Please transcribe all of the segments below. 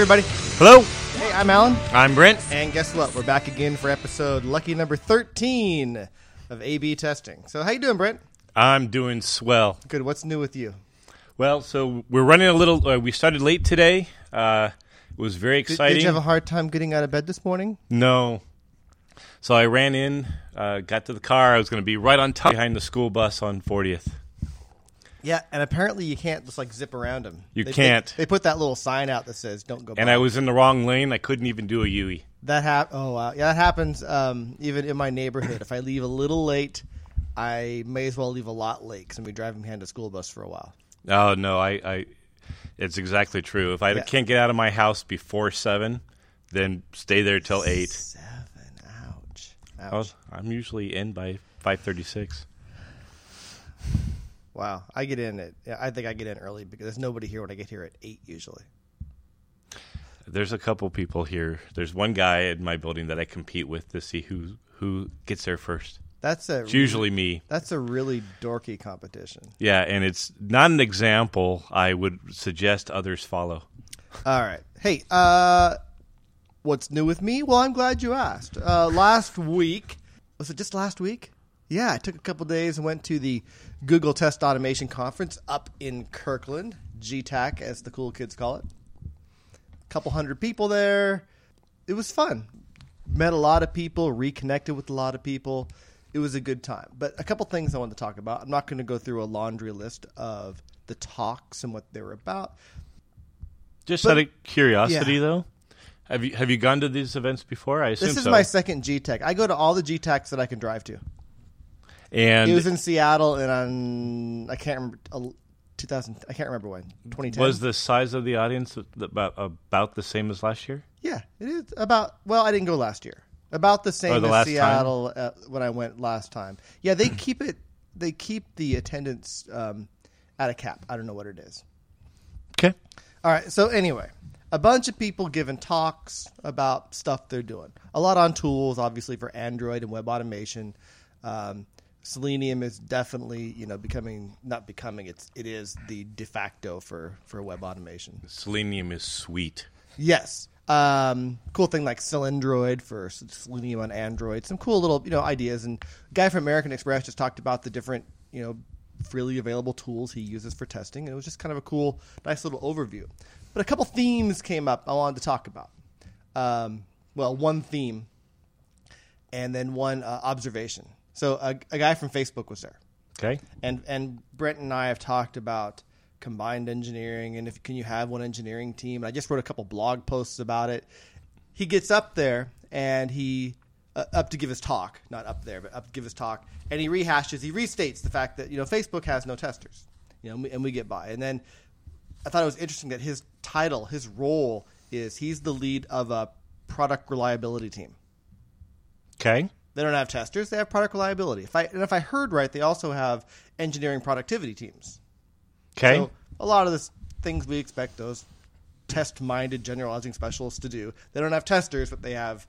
Everybody. Hello, Hey, I'm Alan. I'm Brent. And guess what? We're back again for episode lucky number 13 of A-B testing. So how you doing, Brent? I'm doing swell. Good. What's new with you? Well, so we're running a little. Uh, we started late today. Uh, it was very Did, exciting. did you have a hard time getting out of bed this morning? no. So I ran in, uh, got to the car. I was going to be right on top behind the school bus on 40th. Yeah, and apparently you can't just like zip around them. You They- can't. They, they put that little sign out that says "Don't go." And by. I was in the wrong lane. I couldn't even do a Yui. that hap- Oh wow, yeah, that happens. Um, even in my neighborhood, if I leave a little late, I may as well leave a lot late because I'm be driving behind a school bus for a while. Oh no, I. I it's exactly true. If I Yeah. can't get out of my house before seven, then stay there till eight. Seven. Ouch. I. I'm usually in by 5:36. Wow. I get in at. I think I get in early because there's nobody here when I get here at eight usually. There's a couple people here. There's one guy in my building that I compete with to see who who gets there first. That's a. It's usually me. That's a really dorky competition. Yeah, and it's not an example I would suggest others follow. All right. Hey, uh, what's new with me? Well, I'm glad you asked. Uh, last week, was it just last week? Yeah, I took a couple days and went to the Google Test Automation Conference up in Kirkland, GTAC, as the cool kids call it. A couple hundred people there. It was fun. Met a lot of people, reconnected with a lot of people. It was a good time. But a couple things I want to talk about. I'm not going to go through a laundry list of the talks and what they were about. Just But- out of curiosity, yeah. though, have you have you gone to these events before? I assume This is so. my second GTAC. I go to all the GTACs that I can drive to. And it was in Seattle, and on I can't remember uh, 2000. I can't remember when 2010 was the size of the audience about about the same as last year? Yeah, it is about. Well, I didn't go last year. About the same the as? Seattle uh, when I went last time. Yeah, they keep it. They keep the attendance um, at a cap. I don't know what it is. Okay. All right. So anyway, a bunch of people giving talks about stuff they're doing. A lot on tools, obviously for Android and web automation. Um, Selenium is definitely you know becoming not becoming it's it is the de facto for for web automation. Selenium is sweet. Yes. Um, cool thing like Selendroid for Selenium on Android. Some cool little you know ideas. And a guy from American Express just talked about the different you know freely available tools he uses for testing. And it was just kind of a cool, nice little overview. But a couple themes came up I wanted to talk about. Um, well, one theme, and then one uh, observation. So a, a guy from Facebook was there Okay. and and Brent and I have talked about combined engineering and if can you have one engineering team. And I just wrote a couple blog posts about it. He gets up there and he uh, up to give his talk, not up there, but up to give his talk, and he rehashes, he restates the fact that you know Facebook has no testers, you know, and we, and we get by. And then I thought it was interesting that his title, his role is he's the lead of a product reliability team. Okay. They don't have testers; they have product reliability. If I and if I heard right, they also have engineering productivity teams. Okay. So a lot of the things we expect those test-minded generalizing specialists to do, they don't have testers, but they have,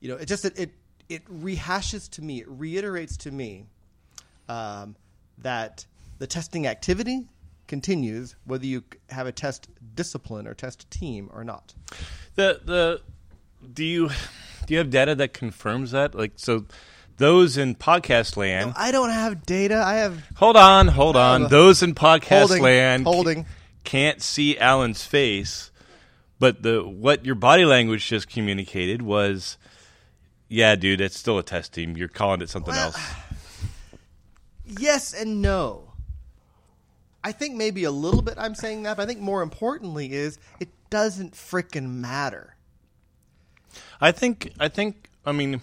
you know, it just it it, it rehashes to me, it reiterates to me um, that the testing activity continues whether you have a test discipline or test team or not. The the do you do you have data that confirms that? Like so, those in podcast land. I don't have data. I have Hold on, hold on. Those in podcast holding, land holding. can't see Alan's face, but the what your body language just communicated was, yeah, dude, it's still a test team. You're calling it something Well, else. Yes and no. I think maybe a little bit I'm saying that, but I think more importantly is it doesn't frickin' matter. I think I think I mean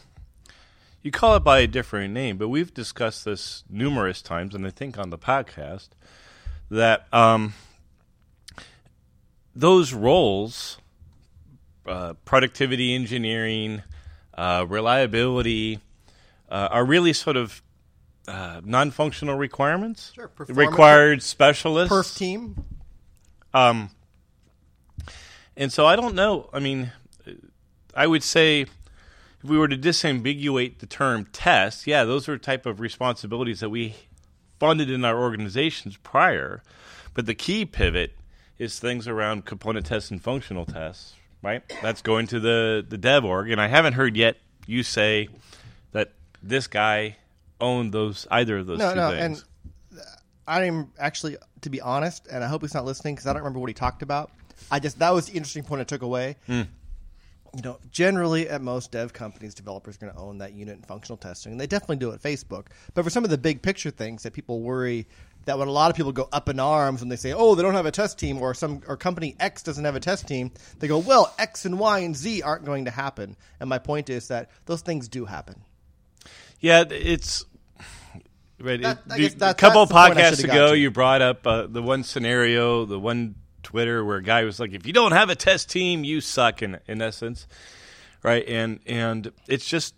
you call it by a different name, but we've discussed this numerous times, and I think on the podcast that um, those roles, uh, productivity engineering, uh, reliability, uh, are really sort of uh, non-functional requirements. Sure, required specialists. Perf team. Um, and so I don't know. I mean, I would say if we were to disambiguate the term test, yeah, those are type of responsibilities that we funded in our organizations prior. But the key pivot is things around component tests and functional tests, right? That's going to the the dev org, and I haven't heard yet you say that this guy owned those either of those No, two no, things. and I am actually, to be honest, and I hope he's not listening because I don't remember what he talked about. I just that was the interesting point I took away. Hmm. You know, generally at most dev companies, developers are going to own that unit and functional testing, and they definitely do it at Facebook. But for some of the big picture things that people worry that when a lot of people go up in arms when they say, "Oh, they don't have a test team," or some or company X doesn't have a test team, they go, "Well, X and Y and Z aren't going to happen." And my point is that those things do happen. Yeah, it's right. That- it- I the- guess that- a couple that's the point I podcasts ago, you brought up uh, the one scenario, the one Twitter where a guy was like, "If you don't have a test team, you suck." In in essence, right? And and it's just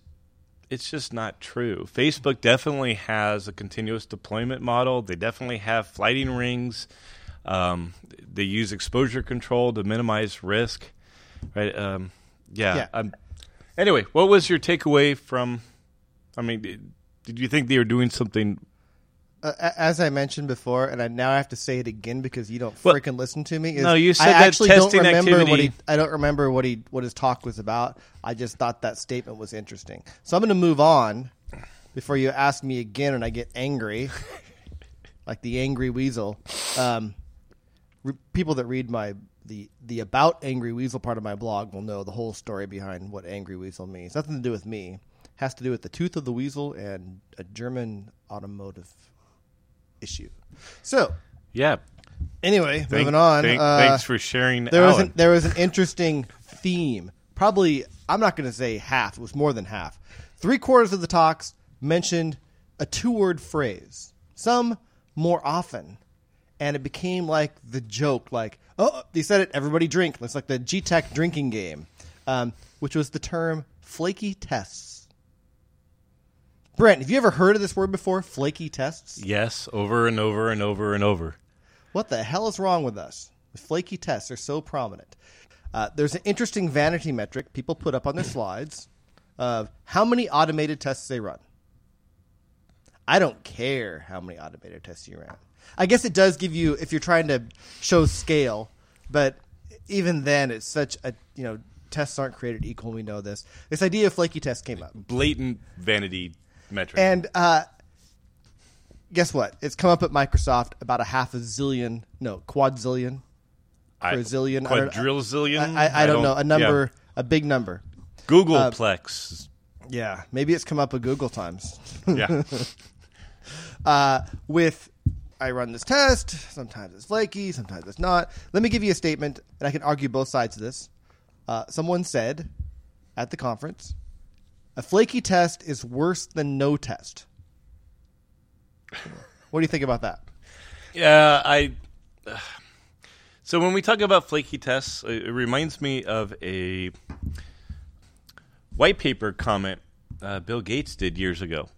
it's just not true. Facebook definitely has a continuous deployment model. They definitely have flighting rings. Um, they use exposure control to minimize risk. Right? Um, yeah. Yeah. Um, anyway, what was your takeaway from? I mean, did, did you think they were doing something? Uh, as I mentioned before, and I now I have to say it again because you don't Well, freaking listen to me. Is no, you said I that actually testing don't remember what he. I don't remember what he what his talk was about. I just thought that statement was interesting. So I'm going to move on before you ask me again and I get angry, like the angry weasel. Um, re- people that read my the the about angry weasel part of my blog will know the whole story behind what angry weasel means. Nothing to do with me. Has to do with the tooth of the weasel and a German automotive issue. So Yeah. anyway, Thank- moving on. thank- uh, thanks for sharing. there was an, there was an interesting theme. Probably I'm not going to say half. It was more than half. Three quarters of the talks mentioned a two word phrase. Some more often, and it became like the joke. Like, oh, they said it. Everybody drink. It's like the GTAC drinking game, um, which was the term flaky tests. Brent, have you ever heard of this word before? Flaky tests. yes, over and over and over and over. What the hell is wrong with us? The flaky tests are so prominent. Uh, there's an interesting vanity metric people put up on their slides of how many automated tests they run. I don't care how many automated tests you ran. I guess it does give you if you're trying to show scale, but even then, it's such a you know tests aren't created equal. We know this. This idea of flaky tests came up. Blatant vanity metric. And uh, guess what? It's come up at Microsoft about a half a zillion, no, quadzillion, a zillion. I don't- quadrillion. I, I, I don't know. A yeah. number, a big number. Googleplex. Yeah, maybe it's come up a Google times. yeah. uh, with I run this test. Sometimes it's flaky, sometimes it's not. Let me give you a statement, and I can argue both sides of this. Uh, someone said at the conference, a flaky test is worse than no test. What do you think about that? Yeah, I. So when we talk about flaky tests, it reminds me of a white paper comment uh, Bill Gates did years ago,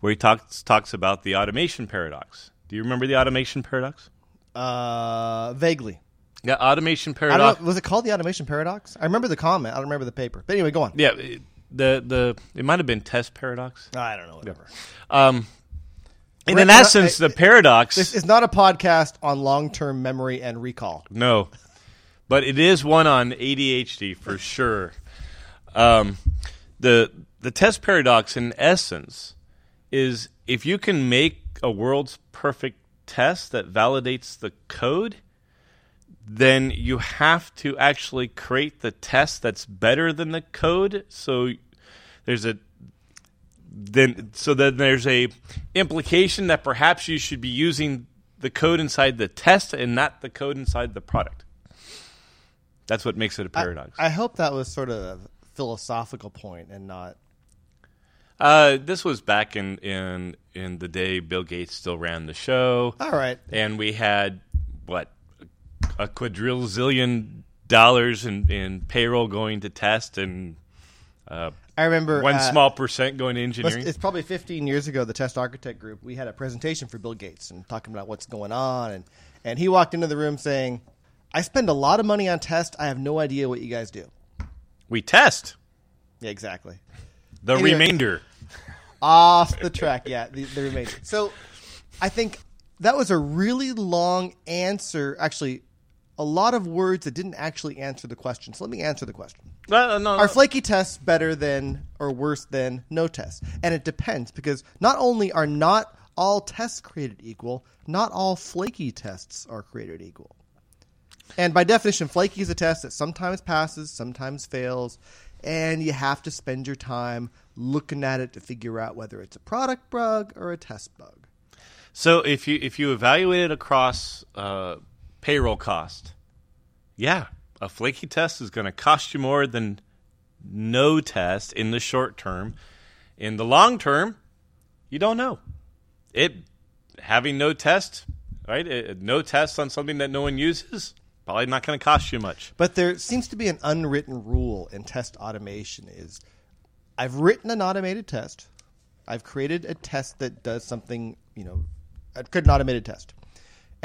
where he talks talks about the automation paradox. Do you remember the automation paradox? Uh, vaguely. Yeah, automation paradox. know. Was it called the automation paradox? I remember the comment. I don't remember the paper. But anyway, go on. Yeah, it- the the it might have been test paradox. I don't know. Whatever. Um, and in no, essence, the paradox. This is not a podcast on long-term memory and recall. No, but it is one on ADHD for sure. Um, the the test paradox, in essence, is if you can make a world's perfect test that validates the code, then you have to actually create the test that's better than the code. So there's a then so then there's a implication that perhaps you should be using the code inside the test and not the code inside the product. That's what makes it a paradox. I hope that was sort of a philosophical point and not. uh, this was back in, in in the day Bill Gates still ran the show, All right. and we had what a quadrillion dollars in, in payroll going to test and uh, I remember one uh, small percent going to engineering. It's probably 15 years ago. The test architect group we had a presentation for Bill Gates and talking about what's going on, and and he walked into the room saying, "I spend a lot of money on test. I have no idea what you guys do." we test Yeah, exactly. the Anyway. remainder. off the track. Yeah, the, the remainder. So I think that was a really long answer. Actually, a lot of words that didn't actually answer the question. So let me answer the question. Well, no, Are flaky tests better than or worse than no tests? And it depends because not only are not all tests created equal, not all flaky tests are created equal. And by definition, flaky is a test that sometimes passes, sometimes fails, and you have to spend your time looking at it to figure out whether it's a product bug or a test bug. So if you if you evaluate it across uh, payroll cost, yeah, a flaky test is going to cost you more than no test in the short term. In the long term, you don't know. It having no test, right? It, no test on something that no one uses, probably not going to cost you much. But there seems to be an unwritten rule in test automation is I've written an automated test. I've created a test that does something, you know, I've created an automated test.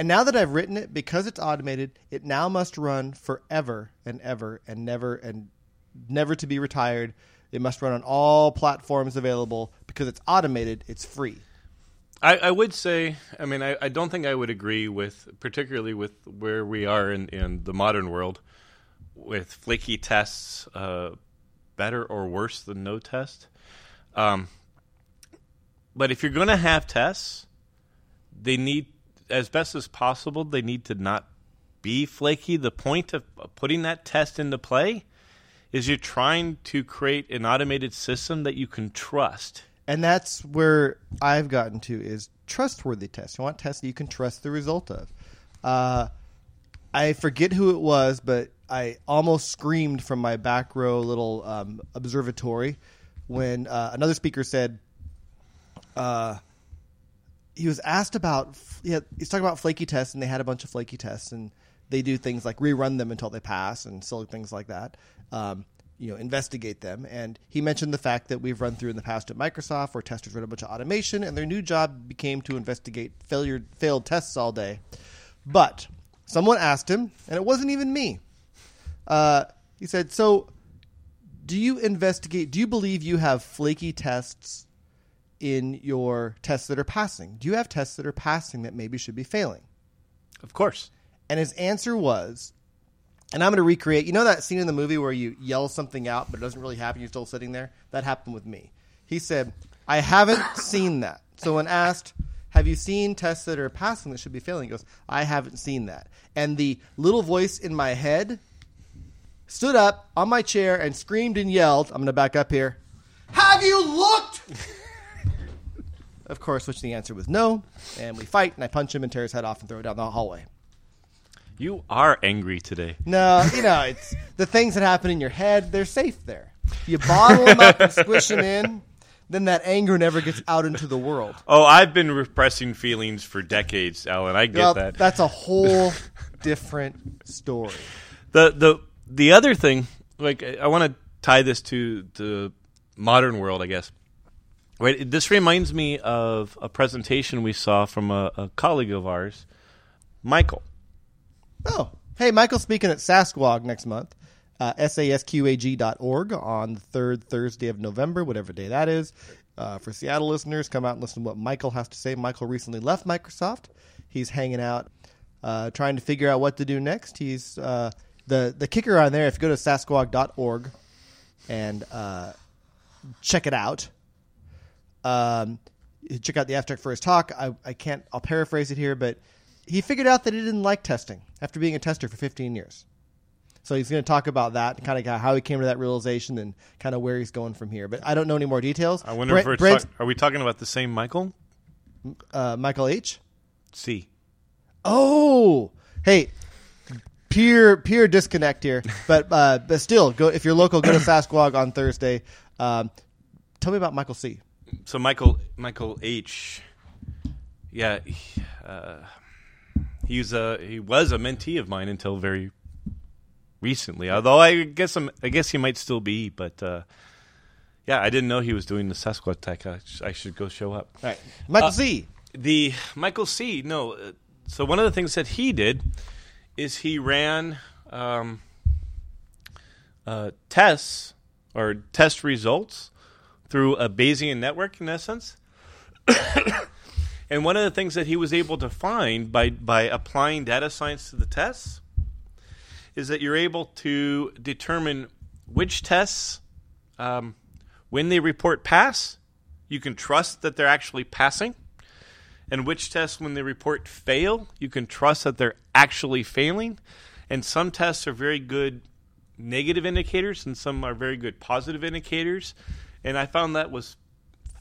And now that I've written it, because it's automated, it now must run forever and ever and never and never to be retired. It must run on all platforms available because it's automated, it's free. I, I would say, I mean, I, I don't think I would agree with, particularly with where we are in, in the modern world, with flaky tests uh, better or worse than no test. Um, but if you're going to have tests, they need, as best as possible, they need to not be flaky. The point of putting that test into play is you're trying to create an automated system that you can trust. And that's where I've gotten to is trustworthy tests. You want tests that you can trust the result of. Uh, I forget who it was, but I almost screamed from my back row little um, observatory when uh, another speaker said uh, he was asked about yeah, he's talking about flaky tests and they had a bunch of flaky tests and they do things like rerun them until they pass and silly things like that. Um, you know, investigate them. And he mentioned the fact that we've run through in the past at Microsoft where testers run a bunch of automation and their new job became to investigate failure failed tests all day. But someone asked him, and it wasn't even me. Uh, he said, "So, do you investigate? Do you believe you have flaky tests in your tests that are passing? Do you have tests that are passing that maybe should be failing?" Of course. And his answer was, and I'm going to recreate. You know that scene in the movie where you yell something out, but it doesn't really happen. You're still sitting there. That happened with me. He said, "I haven't seen that." So when asked, "Have you seen tests that are passing that should be failing?" He goes, "I haven't seen that." And the little voice in my head stood up on my chair and screamed and yelled. I'm going to back up here. Have you looked? Of course, which the answer was no. And we fight, and I punch him and tear his head off and throw it down the hallway. You are angry today. No, you know, it's the things that happen in your head, they're safe there. You bottle them up and squish them in, then that anger never gets out into the world. Oh, I've been repressing feelings for decades, Alan. I get Well, that. That's a whole different story. the the the other thing, like I want to tie this to the modern world, I guess. Right, this reminds me of a presentation we saw from a, a colleague of ours, Michael. Oh, hey, Michael's speaking at SASQAG next month. Uh, sasqag.org on the third Thursday of November, whatever day that is. Uh, for Seattle listeners, come out and listen to what Michael has to say. Michael recently left Microsoft. He's hanging out, uh, trying to figure out what to do next. He's uh, the the kicker on there. If you go to sasqag.org and uh, check it out, um, check out the abstract for his talk. I, I can't. I'll paraphrase it here, but he figured out that he didn't like testing after being a tester for 15 years. So he's going to talk about that, kind of how he came to that realization, and kind of where he's going from here. But I don't know any more details. I wonder Brent- if we're Brent- talk- are we talking about the same Michael? uh, Michael H. C. Oh, hey, peer peer disconnect here, but uh, but still, go if you're local, go to SASQAG on Thursday. Um, tell me about Michael C. So Michael Michael H. Yeah, he, uh, he was a he was a mentee of mine until very recently. Although I guess I'm, I guess he might still be, but uh, yeah, I didn't know he was doing the Sasquatch tech. I, sh- I should go show up. All right, Michael Uh, C. The Michael C. No, uh, so one of the things that he did is he ran um, uh, tests or test results through a Bayesian network, in essence. and one of the things that he was able to find by by applying data science to the tests is that you're able to determine which tests, um, when they report pass, you can trust that they're actually passing, and which tests, when they report fail, you can trust that they're actually failing. And some tests are very good negative indicators, and some are very good positive indicators. And I found that was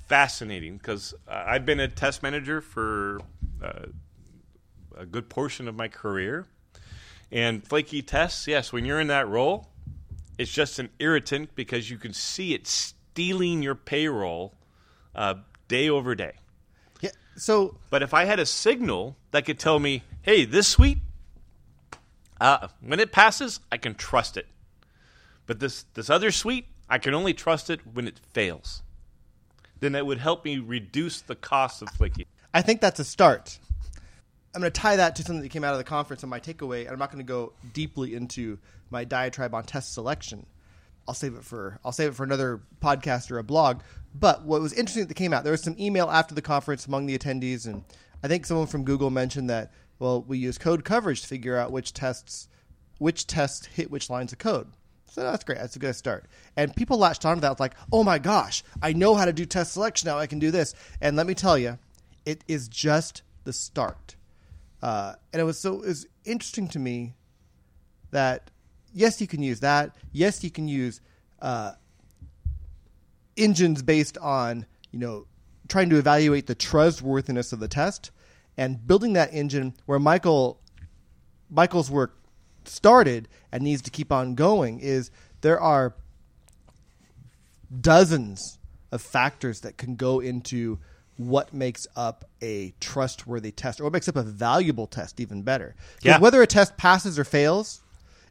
fascinating because uh, I've been a test manager for uh, a good portion of my career. And flaky tests, yes, when you're in that role, it's just an irritant because you can see it stealing your payroll uh, day over day. Yeah. So, But if I had a signal that could tell me, hey, this suite, uh, when it passes, I can trust it. But this, this other suite, I can only trust it when it fails. Then that would help me reduce the cost of flaky. I think that's a start. I'm going to tie that to something that came out of the conference and my takeaway, and I'm not going to go deeply into my diatribe on test selection. I'll save it for I'll save it for another podcast or a blog. But what was interesting that came out, there was some email after the conference among the attendees, and I think someone from Google mentioned that well, we use code coverage to figure out which tests which tests hit which lines of code. So that's great. That's a good start. And people latched onto that. Like, oh my gosh, I know how to do test selection now. I can do this. And let me tell you, it is just the start. Uh, and it was so it was interesting to me that yes, you can use that. Yes, you can use uh, engines based on you know trying to evaluate the trustworthiness of the test and building that engine where Michael Michael's work started and needs to keep on going is there are dozens of factors that can go into what makes up a trustworthy test or what makes up a valuable test even better. Yeah. Whether a test passes or fails,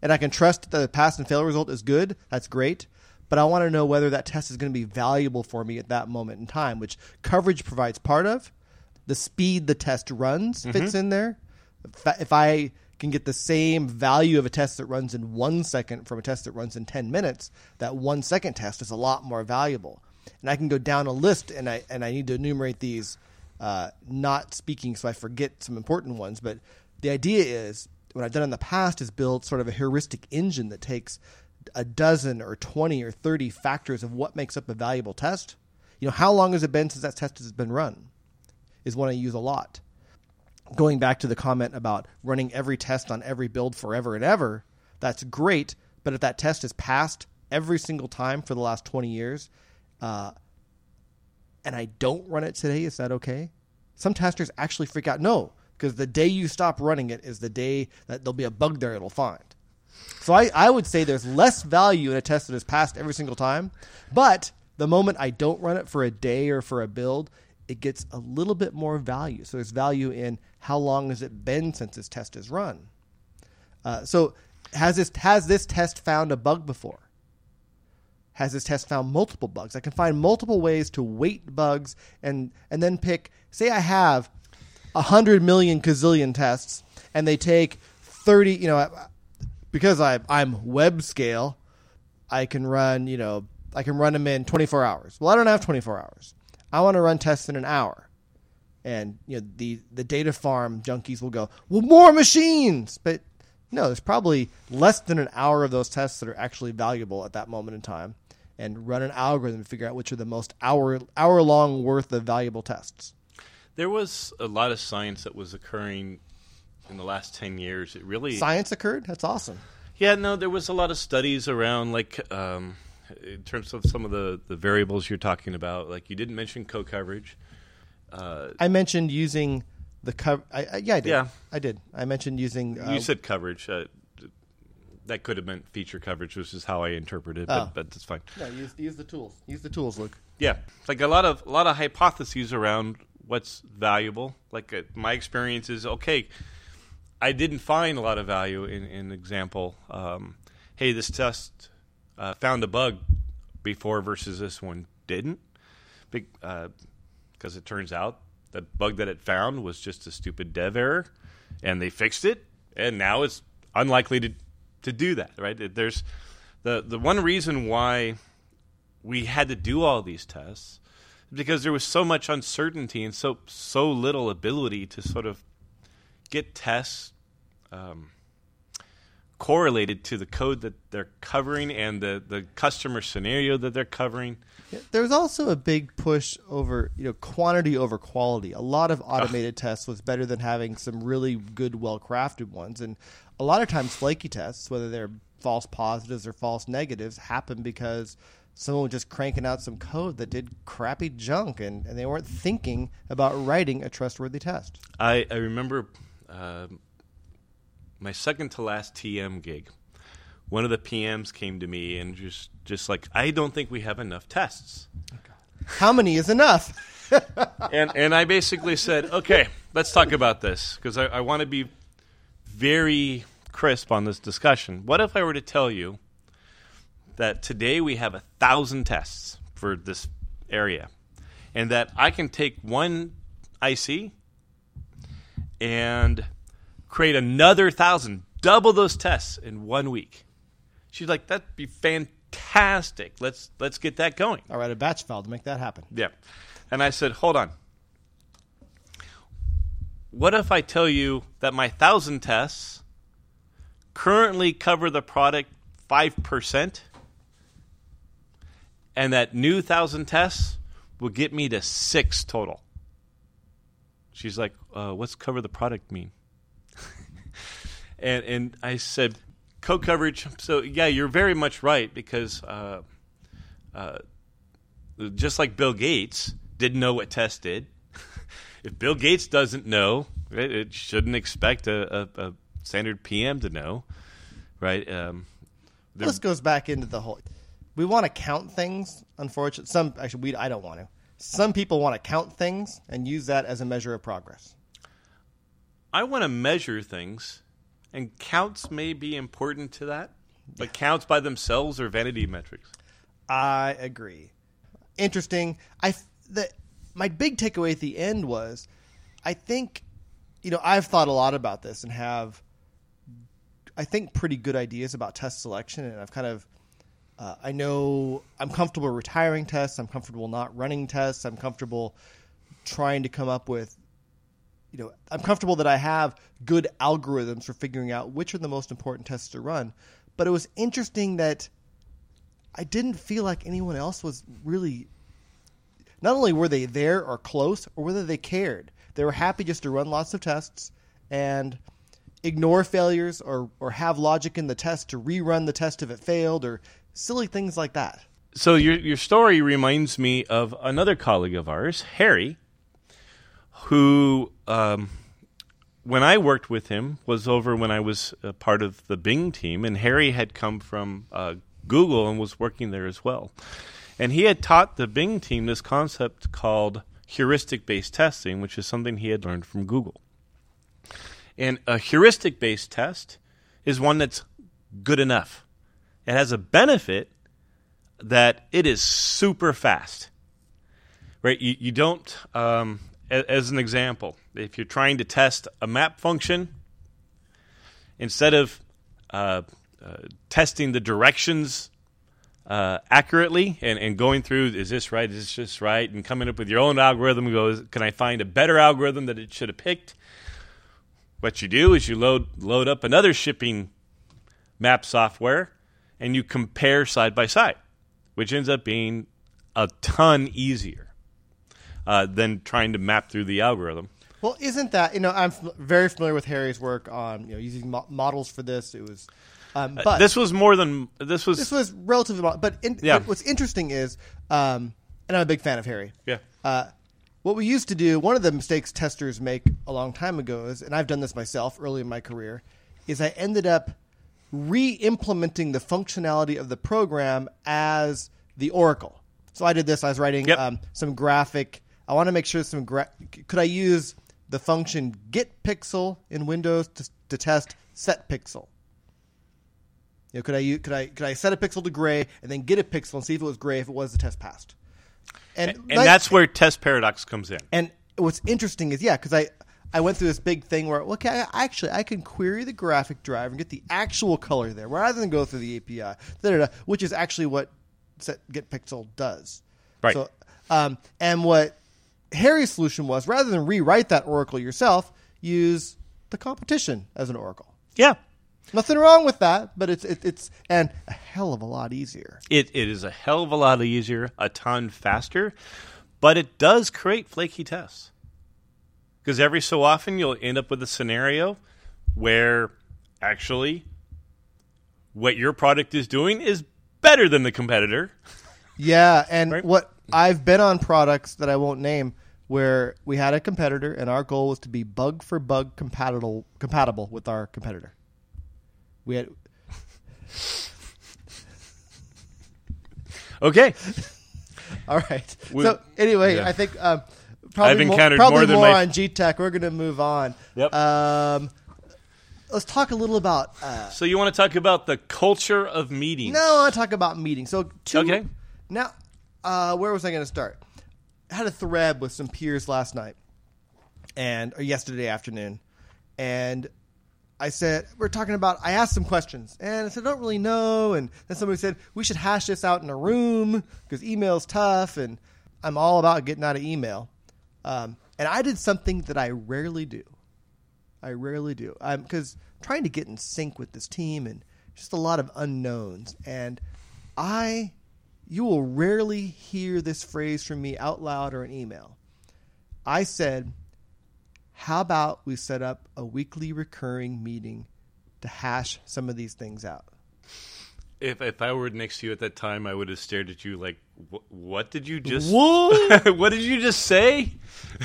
and I can trust that the pass and fail result is good, that's great. But I want to know whether that test is going to be valuable for me at that moment in time, which coverage provides part of. The speed the test runs mm-hmm. fits in there. If I can get the same value of a test that runs in one second from a test that runs in 10 minutes, that one second test is a lot more valuable. And I can go down a list and I, and I need to enumerate these, uh, not speaking so I forget some important ones. But the idea is what I've done in the past is build sort of a heuristic engine that takes a dozen or 20 or 30 factors of what makes up a valuable test. You know, how long has it been since that test has been run? Is one I use a lot going back to the comment about running every test on every build forever and ever, that's great. But if that test is passed every single time for the last 20 years, uh, and I don't run it today, is that okay? Some testers actually freak out. No, because the day you stop running it is the day that there'll be a bug there it'll find. So I, I would say there's less value in a test that is passed every single time. But the moment I don't run it for a day or for a build, it gets a little bit more value. So there's value in how long has it been since this test is run. Uh, so has this has this test found a bug before? Has this test found multiple bugs? I can find multiple ways to weight bugs and and then pick. Say I have a hundred million gazillion tests, and they take thirty. You know, because I I'm web scale, I can run. You know, I can run them in 24 hours. Well, I don't have 24 hours. I want to run tests in an hour. And you know the the data farm junkies will go, well, more machines, but no, there's probably less than an hour of those tests that are actually valuable at that moment in time, and run an algorithm to figure out which are the most hour hour long worth of valuable tests. There was a lot of science that was occurring in the last 10 years. It really. Science occurred. That's awesome. Yeah, no, there was a lot of studies around, like, um, in terms of some of the, the variables you're talking about. Like, you didn't mention co coverage. Uh, I mentioned using the cover. Yeah, I did. Yeah. I did. I mentioned using. Uh, you said coverage. Uh, that could have meant feature coverage, which is how I interpreted it, Oh. but, but that's fine. no, use use the tools. Use the tools, Luke. Yeah, like a lot of a lot of hypotheses around what's valuable. Like uh, my experience is okay. I didn't find a lot of value in in example. Um, hey, this test uh, found a bug before versus this one didn't, because it turns out the bug that it found was just a stupid dev error, and they fixed it, and now it's unlikely to to do that. Right? There's the the one reason why we had to do all these tests because there was so much uncertainty and so so little ability to sort of get tests um, correlated to the code that they're covering and the, the customer scenario that they're covering. Yeah, There's also a big push over you know quantity over quality. A lot of automated tests was better than having some really good, well crafted ones. And a lot of times, flaky tests, whether they're false positives or false negatives, happen because someone was just cranking out some code that did crappy junk, and, and they weren't thinking about writing a trustworthy test. I, I remember uh, my second to last TM gig. One of the PMs came to me and just just like I don't think we have enough tests. How many is enough? and and I basically said, okay, let's talk about this because I, I want to be very crisp on this discussion. What if I were to tell you that today we have a thousand tests for this area, and that I can take one IC and create another thousand, double those tests in one week? She's like, that'd be fantastic. Let's let's get that going. I'll write a batch file to make that happen. Yeah. And I said, hold on. What if I tell you that my thousand tests currently cover the product 5%, and that new thousand tests will get me to six total? She's like, uh, what's cover the product mean? And, and I said, code coverage. So, yeah, you're very much right because. Uh, uh, just like Bill Gates didn't know what test did. if Bill Gates doesn't know, it, it shouldn't expect a, a, a, standard PM to know, right? Um, this goes back into the whole. We want to count things. Unfortunately, some actually we I don't want to. Some people want to count things and use that as a measure of progress. I want to measure things, and counts may be important to that, but counts by themselves are vanity metrics. I agree. Interesting. I the my big takeaway at the end was, I think, you know, I've thought a lot about this and have, I think, pretty good ideas about test selection, and I've kind of, uh, I know I'm comfortable retiring tests. I'm comfortable not running tests. I'm comfortable trying to come up with, you know, I'm comfortable that I have good algorithms for figuring out which are the most important tests to run. But it was interesting that I didn't feel like anyone else was really. Not only were they there or close, or whether they cared. They were happy just to run lots of tests and ignore failures or, or have logic in the test to rerun the test if it failed or silly things like that. So your your story reminds me of another colleague of ours, Harry, who um, when I worked with him was over when I was part of the Bing team, and Harry had come from uh, Google and was working there as well. And he had taught the Bing team this concept called heuristic based testing, which is something he had learned from Google. And a heuristic based test is one that's good enough. It has a benefit that it is super fast. Right? You, you don't, um, as an example, if you're trying to test a map function, instead of uh, uh, testing the directions uh, accurately and, and going through is this right, is this just right, and coming up with your own algorithm goes, can I find a better algorithm that it should have picked? What you do is you load load up another shipping map software and you compare side by side, which ends up being a ton easier uh, than trying to map through the algorithm. Well, isn't that you know I'm very familiar with Harry's work on you know using mo- models for this. It was, um, but Uh, this was more than this was. this was relatively. But in, Yeah. what's interesting is, um, and I'm a big fan of Harry. yeah. Uh, what we used to do, one of the mistakes testers make a long time ago is, and I've done this myself early in my career, is I ended up re-implementing the functionality of the program as the Oracle. So I did this. I was writing Yep. um, some graphic. I want to make sure some. Gra- could I use the function get pixel in Windows to, to test set pixel? You know, could I use, could I could I set a pixel to gray and then get a pixel and see if it was gray? If it was, the test passed. And, And like- that's where test paradox comes in. and what's interesting is, yeah, because I I went through this big thing where okay, I, actually I can query the graphic driver and get the actual color there rather than go through the API, da-da-da, which is actually what set get pixel does. Right. So, um, and what Harry's solution was, rather than rewrite that Oracle yourself, use the competition as an Oracle. Yeah. Nothing wrong with that, but it's it, it's and a hell of a lot easier. It it is a hell of a lot easier, a ton faster, but it does create flaky tests. Because every so often you'll end up with a scenario where actually what your product is doing is better than the competitor. Yeah, and Right. what I've been on products that I won't name where we had a competitor and our goal was to be bug for bug compatible compatible with our competitor. We had Okay. all right. We- so anyway, yeah. I think um, probably I've more, encountered probably more than more my- on GTAC. We're going to move on. Yep. Um, let's talk a little about. Uh, So you want to talk about the culture of meetings? no, I want to talk about meetings. So two, Okay. Now, uh, where was I going to start? I had a thread with some peers last night and or yesterday afternoon, and I said we're talking about. I asked some questions, and I said I don't really know, and then somebody said we should hash this out in a room because email's tough, and I'm all about getting out of email. Um, and I did something that I rarely do. I rarely do. Because trying to get in sync with this team and just a lot of unknowns. And I, you will rarely hear this phrase from me out loud or an email. I said, "How about we set up a weekly recurring meeting to hash some of these things out?" If if I were next to you at that time, I would have stared at you like, "Wh- "What did you just? What? what did you just say?"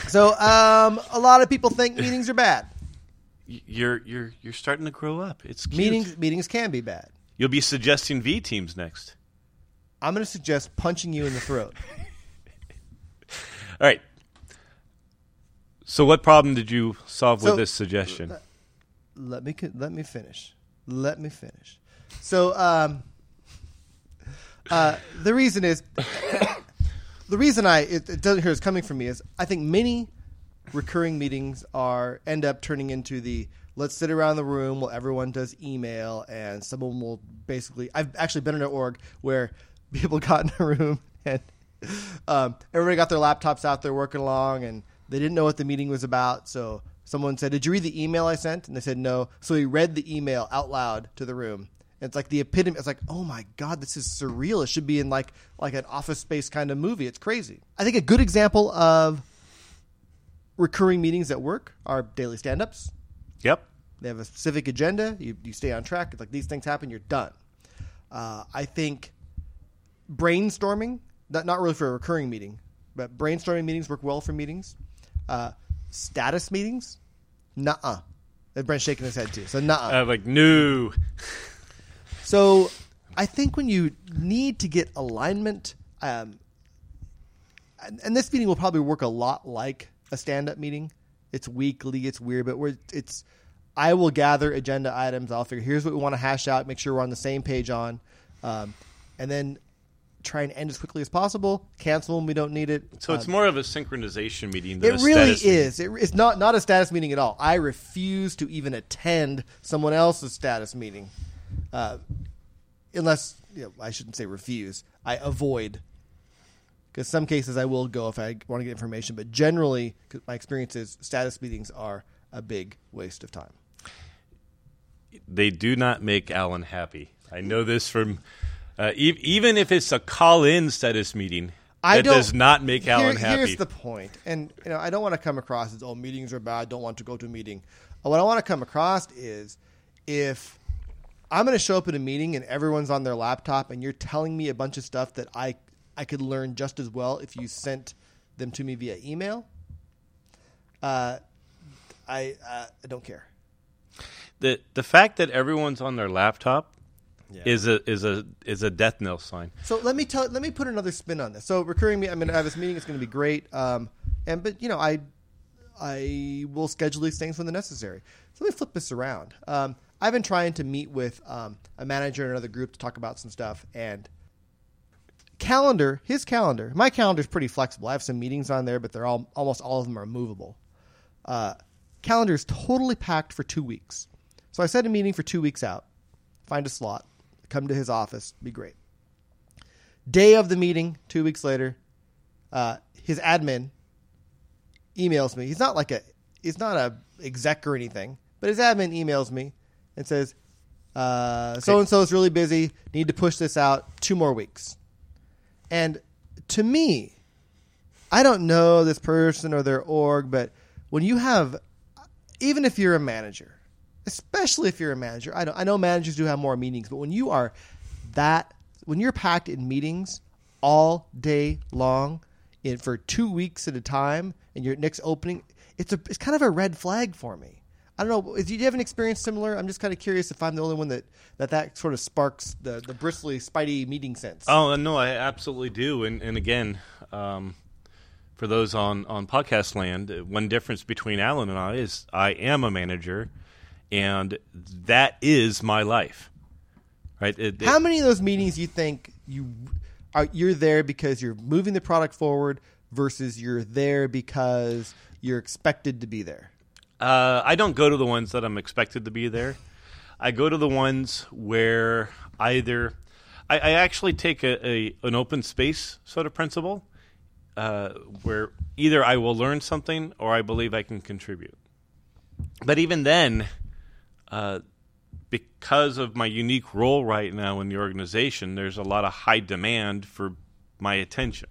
so, um, a lot of people think meetings are bad. You're you're you're starting to grow up. It's cute. Meetings, meetings can be bad. You'll be suggesting V teams next. I'm going to suggest punching you in the throat. All right. So, what problem did you solve So- with this suggestion? let me let me finish. Let me finish. So, um, uh, the reason is the reason I it, it doesn't hear is coming from me is I think many recurring meetings are end up turning into the let's sit around the room while everyone does email and someone will basically I've actually been in an org where people got in a room and um, everybody got their laptops out there working along and they didn't know what the meeting was about so someone said did you read the email I sent and they said no so he read the email out loud to the room it's like the epitome. It's like, oh my god, this is surreal. It should be in like like an office space kind of movie. It's crazy. I think a good example of recurring meetings at work are daily stand-ups. Yep. They have a specific agenda. You, you stay on track. It's like these things happen, you're done. Uh, I think brainstorming, not, not really for a recurring meeting, but brainstorming meetings work well for meetings. Uh, status meetings, nuh-uh. And Brent's shaking his head too. So nuh-uh. Uh, like no. So I think when you need to get alignment, um, and, and this meeting will probably work a lot like a stand-up meeting. It's weekly, it's weird, but we're, it's. I will gather agenda items. I'll figure here's what we want to hash out. Make sure we're on the same page on, um, and then try and end as quickly as possible. Cancel when we don't need it. So it's Um, more of a synchronization meeting than it a really status meeting. is. It, it's not not a status meeting at all. I refuse to even attend someone else's status meeting, uh, unless you know, I shouldn't say refuse. I avoid because some cases I will go if I want to get information, but generally, 'cause my experience is status meetings are a big waste of time. They do not make Alan happy. I know this from uh, e- even if it's a call-in status meeting. I that does not make Alan happy. Here's the point, and you know I don't want to come across as oh meetings are bad. Don't want to go to a meeting. Uh, What I want to come across is if I'm going to show up at a meeting and everyone's on their laptop and you're telling me a bunch of stuff that I I could learn just as well if you sent them to me via email. Uh, I uh, I don't care. the the fact that everyone's on their laptop is a is a is a death knell sign. So let me tell. Let me put another spin on this. So recurring me. I'm going to have this meeting. It's going to be great. Um, and but you know, I I will schedule these things when they're necessary. So let me flip this around. Um, I've been trying to meet with um, a manager in another group to talk about some stuff and calendar. His calendar. My calendar is pretty flexible. I have some meetings on there, but they're all almost all of them are movable. Uh, calendar is totally packed for two weeks. So I set a meeting for two weeks out. Find a slot. Come to his office. Be great. Day of the meeting, two weeks later, uh, his admin emails me. He's not like a he's not a exec or anything, but his admin emails me and says, So and so is really busy. Need to push this out two more weeks. And to me, I don't know this person or their org, but when you have, even if you're a manager, especially if you're a manager, I, don't, I know managers do have more meetings, but when you are that, when you're packed in meetings all day long, in for two weeks at a time, and your next opening, it's a it's kind of a red flag for me. I don't know. Do you have an experience similar? I'm just kind of curious if I'm the only one that that, that sort of sparks the the bristly, spidey meeting sense. Oh no, I absolutely do. And and again, um, for those on on podcast land, one difference between Alan and I is I am a manager, and that is my life. Right? It- it- How many of those meetings you think you are you're there because you're moving the product forward versus you're there because you're expected to be there? Uh, I don't go to the ones that I'm expected to be there. I go to the ones where either I, I actually take a, a an open space sort of principle, uh, where either I will learn something or I believe I can contribute. But even then, uh, because of my unique role right now in the organization, there's a lot of high demand for my attention.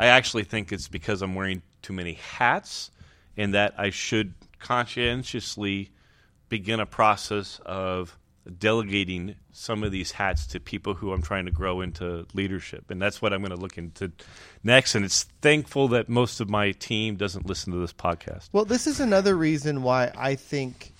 I actually think it's because I'm wearing too many hats and that I should conscientiously begin a process of delegating some of these hats to people who I'm trying to grow into leadership. And that's what I'm going to look into next. And it's thankful that most of my team doesn't listen to this podcast. Well, this is another reason why I think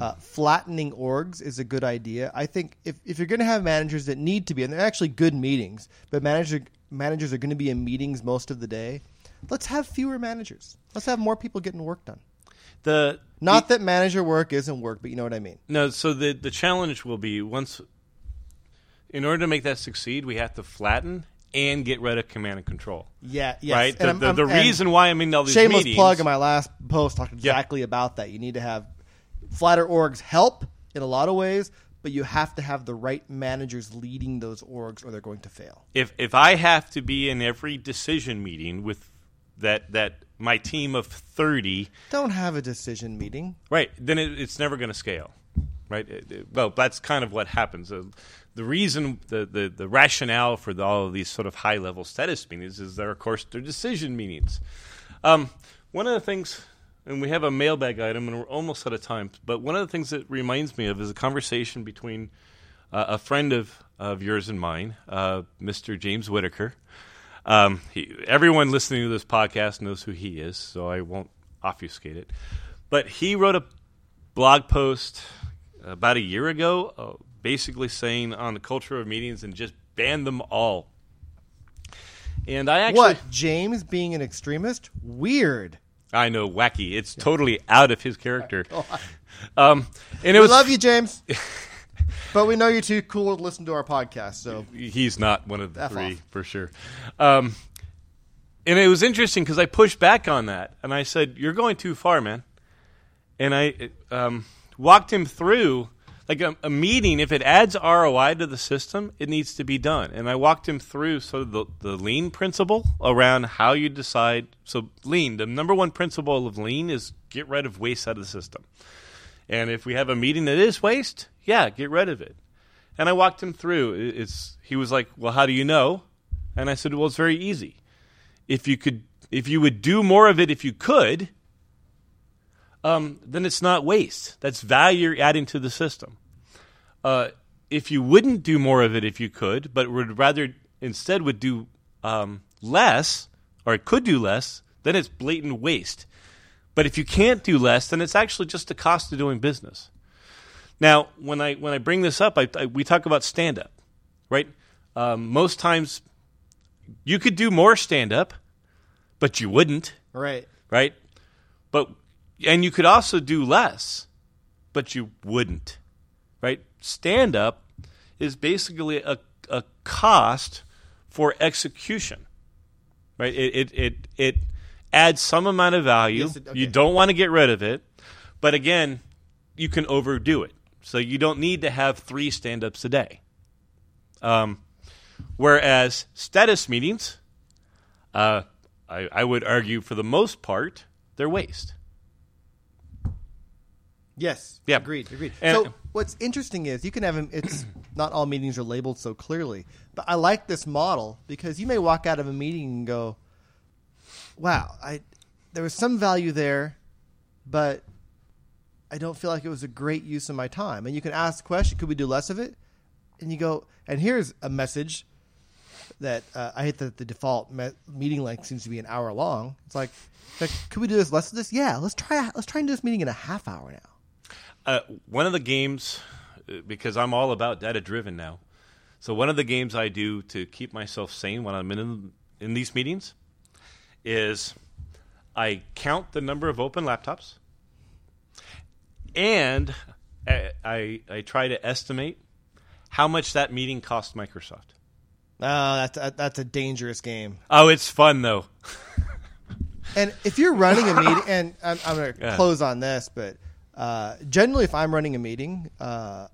uh, flattening orgs is a good idea. I think if, if you're going to have managers that need to be, and they're actually good meetings, but manager, managers are going to be in meetings most of the day, let's have fewer managers. Let's have more people getting work done. The Not that manager work isn't work, but you know what I mean. No, so the the challenge will be once in order to make that succeed, we have to flatten and get rid of command and control. Yeah, yes. Right? The, I'm- the, I'm- the reason why I'm in all these shameless meetings plug in my last post talked exactly about that. You need to have flatter orgs help in a lot of ways, but you have to have the right managers leading those orgs, or they're going to fail. if if I have to be in every decision meeting with that that my team of 30 Don't have a decision meeting. Right. Then it, it's never going to scale. Right. It- it- well, that's kind of what happens. Uh, the reason, the, the, the rationale for the, all of these sort of high level status meetings is they're, of course, they're decision meetings. Um, one of the things, and we have a mailbag item, and we're almost out of time, but one of the things that reminds me of is a conversation between uh, a friend of, of yours and mine, uh, Mr. James Whittaker. Um, he, everyone listening to this podcast knows who he is, so I won't obfuscate it. But he wrote a blog post about a year ago, uh, basically saying on the culture of meetings and just ban them all. And I actually, what James being an extremist? Weird. I know, wacky. It's totally out of his character. Um, and it We was love you, James, but we know you're too cool to listen to our podcast. So he's not one of the F three off. for sure. Um, and it was interesting because I pushed back on that and I said, "You're going too far, man." And I um, walked him through like a, a meeting. If it adds ROI to the system, it needs to be done. And I walked him through sort of the, the lean principle around how you decide. So lean, the number one principle of lean is get rid of waste out of the system. And if we have a meeting that is waste, yeah, get rid of it. And I walked him through. It's he was like, "Well, how do you know?" And I said, "Well, it's very easy. If you could, if you would do more of it, if you could, um, then it's not waste. That's value you're adding to the system. Uh, if you wouldn't do more of it, if you could, but would rather instead would do um, less, or it could do less, then it's blatant waste. But if you can't do less, then it's actually just the cost of doing business." Now, when I when I bring this up, I, I, we talk about stand up, right? Um, most times, you could do more stand up, but you wouldn't, right, right? But and you could also do less, but you wouldn't, right? Stand up is basically a, a cost for execution, right? It it it, it adds some amount of value. Yes, it- You don't want to get rid of it, but again, you can overdo it. So you don't need to have three stand ups a day. Um, whereas status meetings, uh, I, I would argue for the most part, they're waste. Yes. Yeah. Agreed. Agreed. And- so what's interesting is you can have 'em- it's not all meetings are labeled so clearly, but I like this model because you may walk out of a meeting and go, "Wow, I there was some value there, but I don't feel like it was a great use of my time." And you can ask the question, "Could we do less of it?" And you go, "And here's a message that uh, I hate that the default me- meeting length seems to be an hour long. It's like, like, could we do this less of this? Yeah, let's try. Let's try and do this meeting in a half hour now." Uh, one of the games, uh, because I'm all about data driven now. So one of the games I do to keep myself sane when I'm in in these meetings is I count the number of open laptops, and I I, I try to estimate how much that meeting cost Microsoft. Oh, that's a, that's a dangerous game. Oh, it's fun though. And if you're running a meeting, and I'm, I'm going to Yeah. close on this, but uh, generally, if I'm running a meeting, uh,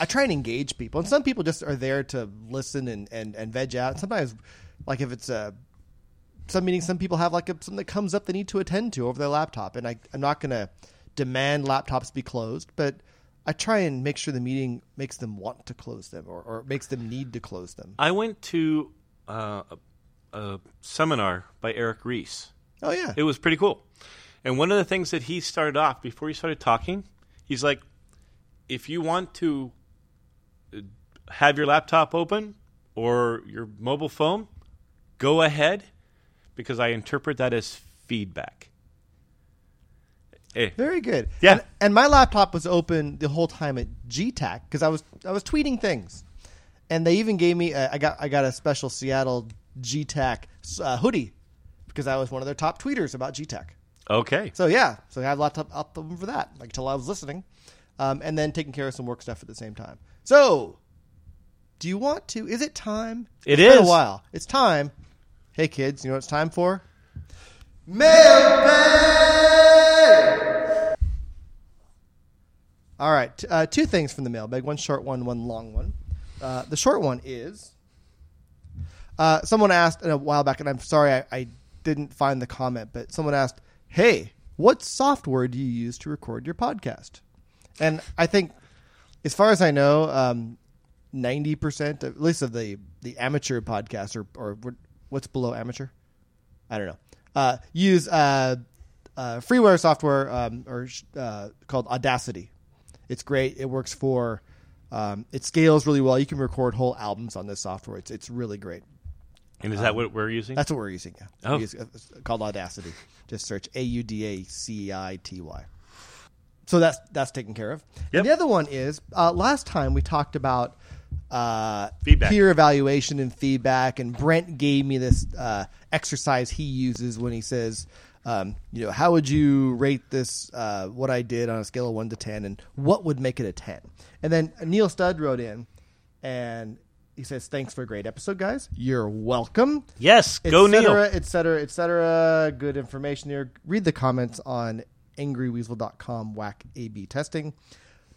I try and engage people. And some people just are there to listen and, and, and veg out. Sometimes, like if it's a some meetings, some people have like a, something that comes up they need to attend to over their laptop, and I, I'm not going to demand laptops be closed, but I try and make sure the meeting makes them want to close them or, or makes them need to close them. I went to uh, a, a seminar by Eric Ries. Oh yeah, It was pretty cool. And one of the things that he started off before he started talking, he's like, if you want to uh, have your laptop open or your mobile phone, go ahead because I interpret that as feedback. Eh, Very good. Yeah. And, and my laptop was open the whole time at GTAC because I was I was tweeting things, and they even gave me a, I got I got a special Seattle GTAC uh, hoodie because I was one of their top tweeters about GTAC. Okay. So yeah, so I have a laptop up for that, like till I was listening, um, and then taking care of some work stuff at the same time. So, do you want to? Is it time? It It's been a while. It's time. Hey kids, you know what it's time for? Mailbag. All right, uh, two things from the mailbag. One short one, one long one. Uh, the short one is uh, someone asked a while back, and I'm sorry I, I didn't find the comment, but someone asked, "Hey, what software do you use to record your podcast?" And I think, as far as I know, um, ninety percent, at least of the the amateur podcasts, or or what's below amateur, I don't know, uh, use uh, uh, freeware software um, or uh, called Audacity. It's great. It works for. Um, it scales really well. You can record whole albums on this software. It's it's really great. And is that what we're using? That's what we're using. Yeah, Oh. Use- it's called Audacity. Just search A U D A C I T Y. So that's that's taken care of. Yep. And the other one is uh, last time we talked about uh, Feedback. peer evaluation and feedback, and Brent gave me this uh, exercise he uses when he says, um, you know, how would you rate this? Uh, what I did on a scale of one to ten, and what would make it a ten? And then Neil Stud wrote in, and he says, "Thanks for a great episode, guys. You're welcome." yes, et go cetera, Neil. et cetera, et cetera. Good information here. Read the comments on angryweasel.com whack A-B testing.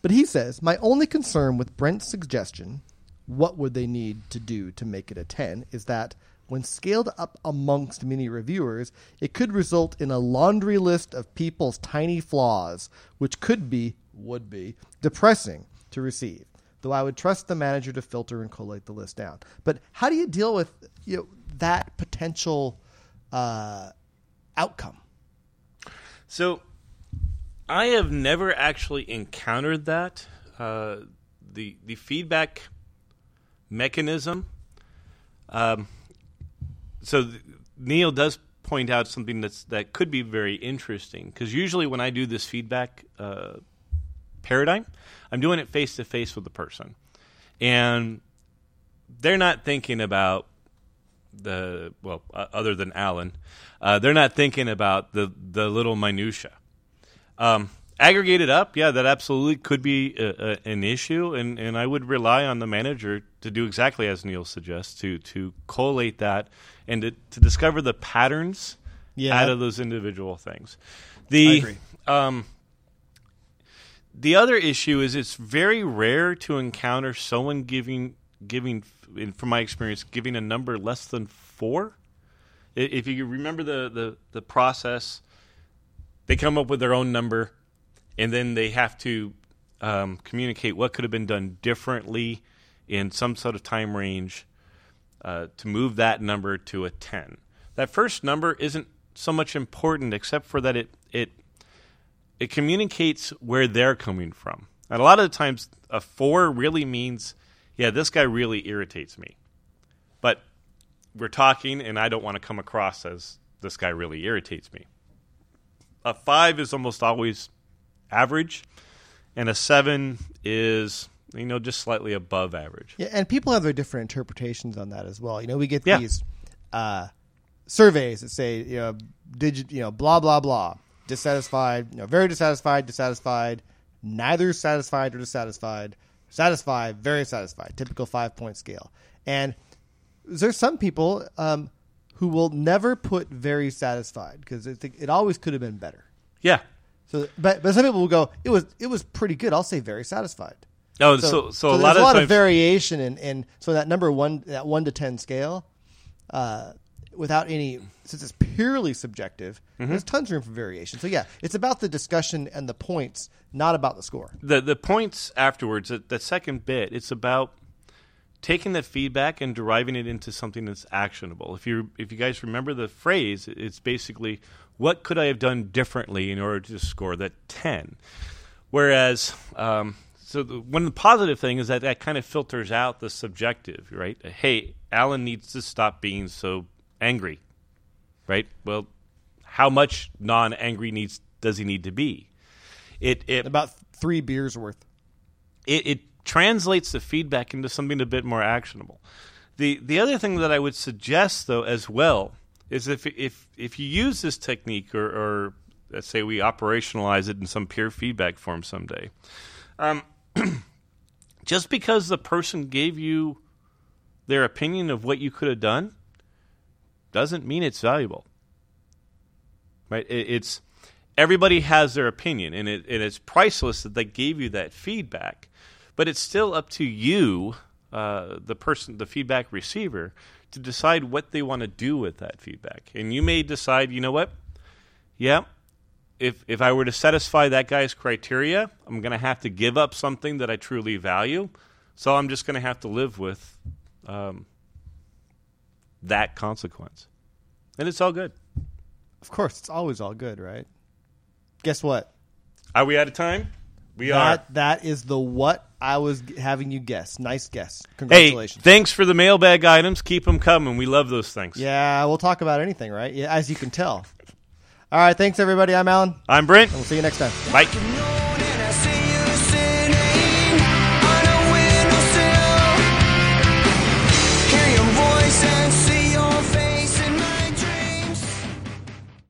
But he says, my only concern with Brent's suggestion, what would they need to do to make it a 10, is that when scaled up amongst many reviewers, it could result in a laundry list of people's tiny flaws, which could be, would be, depressing to receive. Though I would trust the manager to filter and collate the list down. But how do you deal with you know, that potential uh, outcome? So, I have never actually encountered that. Uh, the the feedback mechanism. Um, so th- Neil does point out something that's that could be very interesting because usually when I do this feedback uh, paradigm, I'm doing it face to face with the person, and they're not thinking about the well, uh, other than Alan, uh, they're not thinking about the the little minutia. Um, aggregated up, yeah, that absolutely could be a, a, an issue, and, and I would rely on the manager to do exactly as Neil suggests to to collate that and to, to discover the patterns Yeah. out of those individual things. The I agree. um, the other issue is it's very rare to encounter someone giving giving in- from my experience giving a number less than four. If you remember the, the, the process, they come up with their own number, and then they have to um, communicate what could have been done differently in some sort of time range uh, to move that number to a 10. That first number isn't so much important except for that it it it communicates where they're coming from. And a lot of the times a 4 really means yeah, this guy really irritates me. But we're talking and I don't want to come across as this guy really irritates me. A 5 is almost always average and a 7 is you know just slightly above average. Yeah, and people have their different interpretations on that as well. You know, we get Yeah. these uh, surveys that say, you know, digit, you know, blah blah blah, dissatisfied, you know, very dissatisfied, dissatisfied, neither satisfied or dissatisfied, satisfied, very satisfied. Typical five point scale. And there's some people um, who will never put very satisfied because it, it always could have been better. Yeah. So, but but some people will go, it was it was pretty good. I'll say very satisfied. Oh, so so, a there's lot a of lot of variation in, in so that number one that one to ten scale, uh, without any since it's purely subjective, Mm-hmm. there's tons of room for variation. So yeah, it's about the discussion and the points, not about the score. the the points afterwards, the, the second bit, it's about taking that feedback and deriving it into something that's actionable. If you if you guys remember the phrase, it's basically what could I have done differently in order to score that ten. Whereas, um, so the, one of the positive thing is that that kind of filters out the subjective, right? Hey, Alan needs to stop being so angry, right? Well, how much non-angry needs does he need to be? It it About three beers worth. it, it translates the feedback into something a bit more actionable. The the other thing that I would suggest though as well is if if if you use this technique or, or let's say we operationalize it in some peer feedback form someday, um, just because the person gave you their opinion of what you could have done doesn't mean it's valuable. Right? It, it's everybody has their opinion, and it and it's priceless that they gave you that feedback. But it's still up to you, uh, the person, the feedback receiver, to decide what they want to do with that feedback. And you may decide, you know what? Yeah, if if I were to satisfy that guy's criteria, I'm going to have to give up something that I truly value. So I'm just going to have to live with um, that consequence, and it's all good. Of course, it's always all good, right? Guess what? Are we out of time? We are. That that is the what I was having you guess. Nice guess. Congratulations. Hey, thanks for the mailbag items. Keep them coming. We love those things. yeah, we'll talk about anything, right? Yeah, as you can tell. All right, thanks everybody. I'm Alan. I'm Brent. We'll see you next time. Bye.